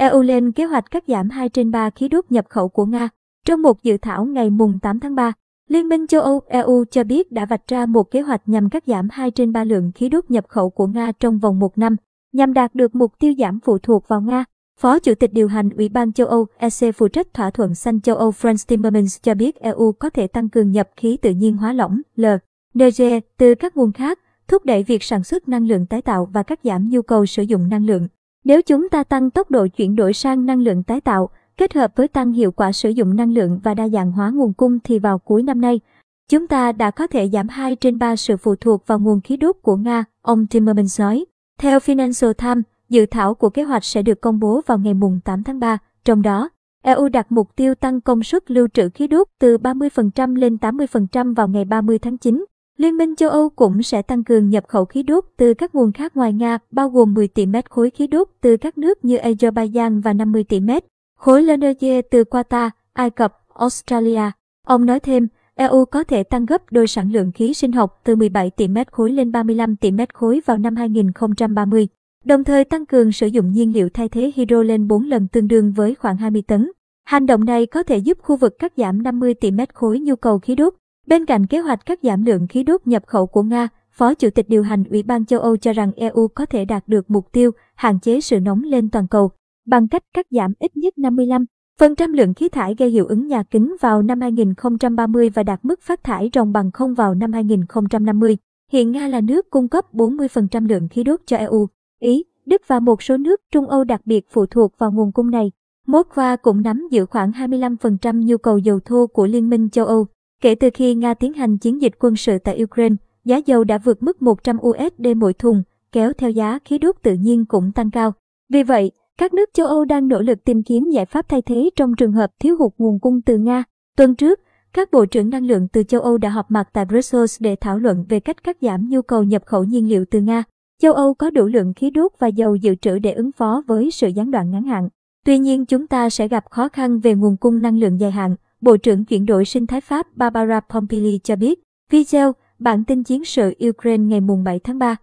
EU lên kế hoạch cắt giảm 2 trên 3 khí đốt nhập khẩu của Nga. Trong một dự thảo ngày mùng 8 tháng 3, Liên minh châu Âu EU cho biết đã vạch ra một kế hoạch nhằm cắt giảm 2 trên 3 lượng khí đốt nhập khẩu của Nga trong vòng một năm, nhằm đạt được mục tiêu giảm phụ thuộc vào Nga. Phó Chủ tịch điều hành Ủy ban châu Âu EC phụ trách thỏa thuận xanh châu Âu Franz Timmermans cho biết EU có thể tăng cường nhập khí tự nhiên hóa lỏng LNG từ các nguồn khác, thúc đẩy việc sản xuất năng lượng tái tạo và cắt giảm nhu cầu sử dụng năng lượng. Nếu chúng ta tăng tốc độ chuyển đổi sang năng lượng tái tạo, kết hợp với tăng hiệu quả sử dụng năng lượng và đa dạng hóa nguồn cung thì vào cuối năm nay, chúng ta đã có thể giảm 2 trên 3 sự phụ thuộc vào nguồn khí đốt của Nga, ông Timmermans nói. Theo Financial Times, dự thảo của kế hoạch sẽ được công bố vào ngày 8 tháng 3, trong đó, EU đặt mục tiêu tăng công suất lưu trữ khí đốt từ 30% lên 80% vào ngày 30 tháng 9. Liên minh châu Âu cũng sẽ tăng cường nhập khẩu khí đốt từ các nguồn khác ngoài Nga, bao gồm 10 tỷ mét khối khí đốt từ các nước như Azerbaijan và 50 tỷ mét khối LNG từ Qatar, Ai Cập, Australia. Ông nói thêm, EU có thể tăng gấp đôi sản lượng khí sinh học từ 17 tỷ mét khối lên 35 tỷ mét khối vào năm 2030, đồng thời tăng cường sử dụng nhiên liệu thay thế hydro lên 4 lần tương đương với khoảng 20 tấn. Hành động này có thể giúp khu vực cắt giảm 50 tỷ mét khối nhu cầu khí đốt. Bên cạnh kế hoạch cắt giảm lượng khí đốt nhập khẩu của Nga, Phó Chủ tịch điều hành Ủy ban châu Âu cho rằng EU có thể đạt được mục tiêu hạn chế sự nóng lên toàn cầu bằng cách cắt giảm ít nhất 55 phần trăm lượng khí thải gây hiệu ứng nhà kính vào năm 2030 và đạt mức phát thải ròng bằng không vào năm 2050. Hiện Nga là nước cung cấp 40% lượng khí đốt cho EU. Ý, Đức và một số nước Trung Âu đặc biệt phụ thuộc vào nguồn cung này. Moskva cũng nắm giữ khoảng 25% nhu cầu dầu thô của Liên minh châu Âu. Kể từ khi Nga tiến hành chiến dịch quân sự tại Ukraine, giá dầu đã vượt mức 100 USD mỗi thùng, kéo theo giá khí đốt tự nhiên cũng tăng cao. Vì vậy, các nước châu Âu đang nỗ lực tìm kiếm giải pháp thay thế trong trường hợp thiếu hụt nguồn cung từ Nga. Tuần trước, các bộ trưởng năng lượng từ châu Âu đã họp mặt tại Brussels để thảo luận về cách cắt giảm nhu cầu nhập khẩu nhiên liệu từ Nga. Châu Âu có đủ lượng khí đốt và dầu dự trữ để ứng phó với sự gián đoạn ngắn hạn. Tuy nhiên chúng ta sẽ gặp khó khăn về nguồn cung năng lượng dài hạn, Bộ trưởng chuyển đổi sinh thái Pháp Barbara Pompili cho biết. Video, bản tin chiến sự Ukraine ngày 7 tháng 3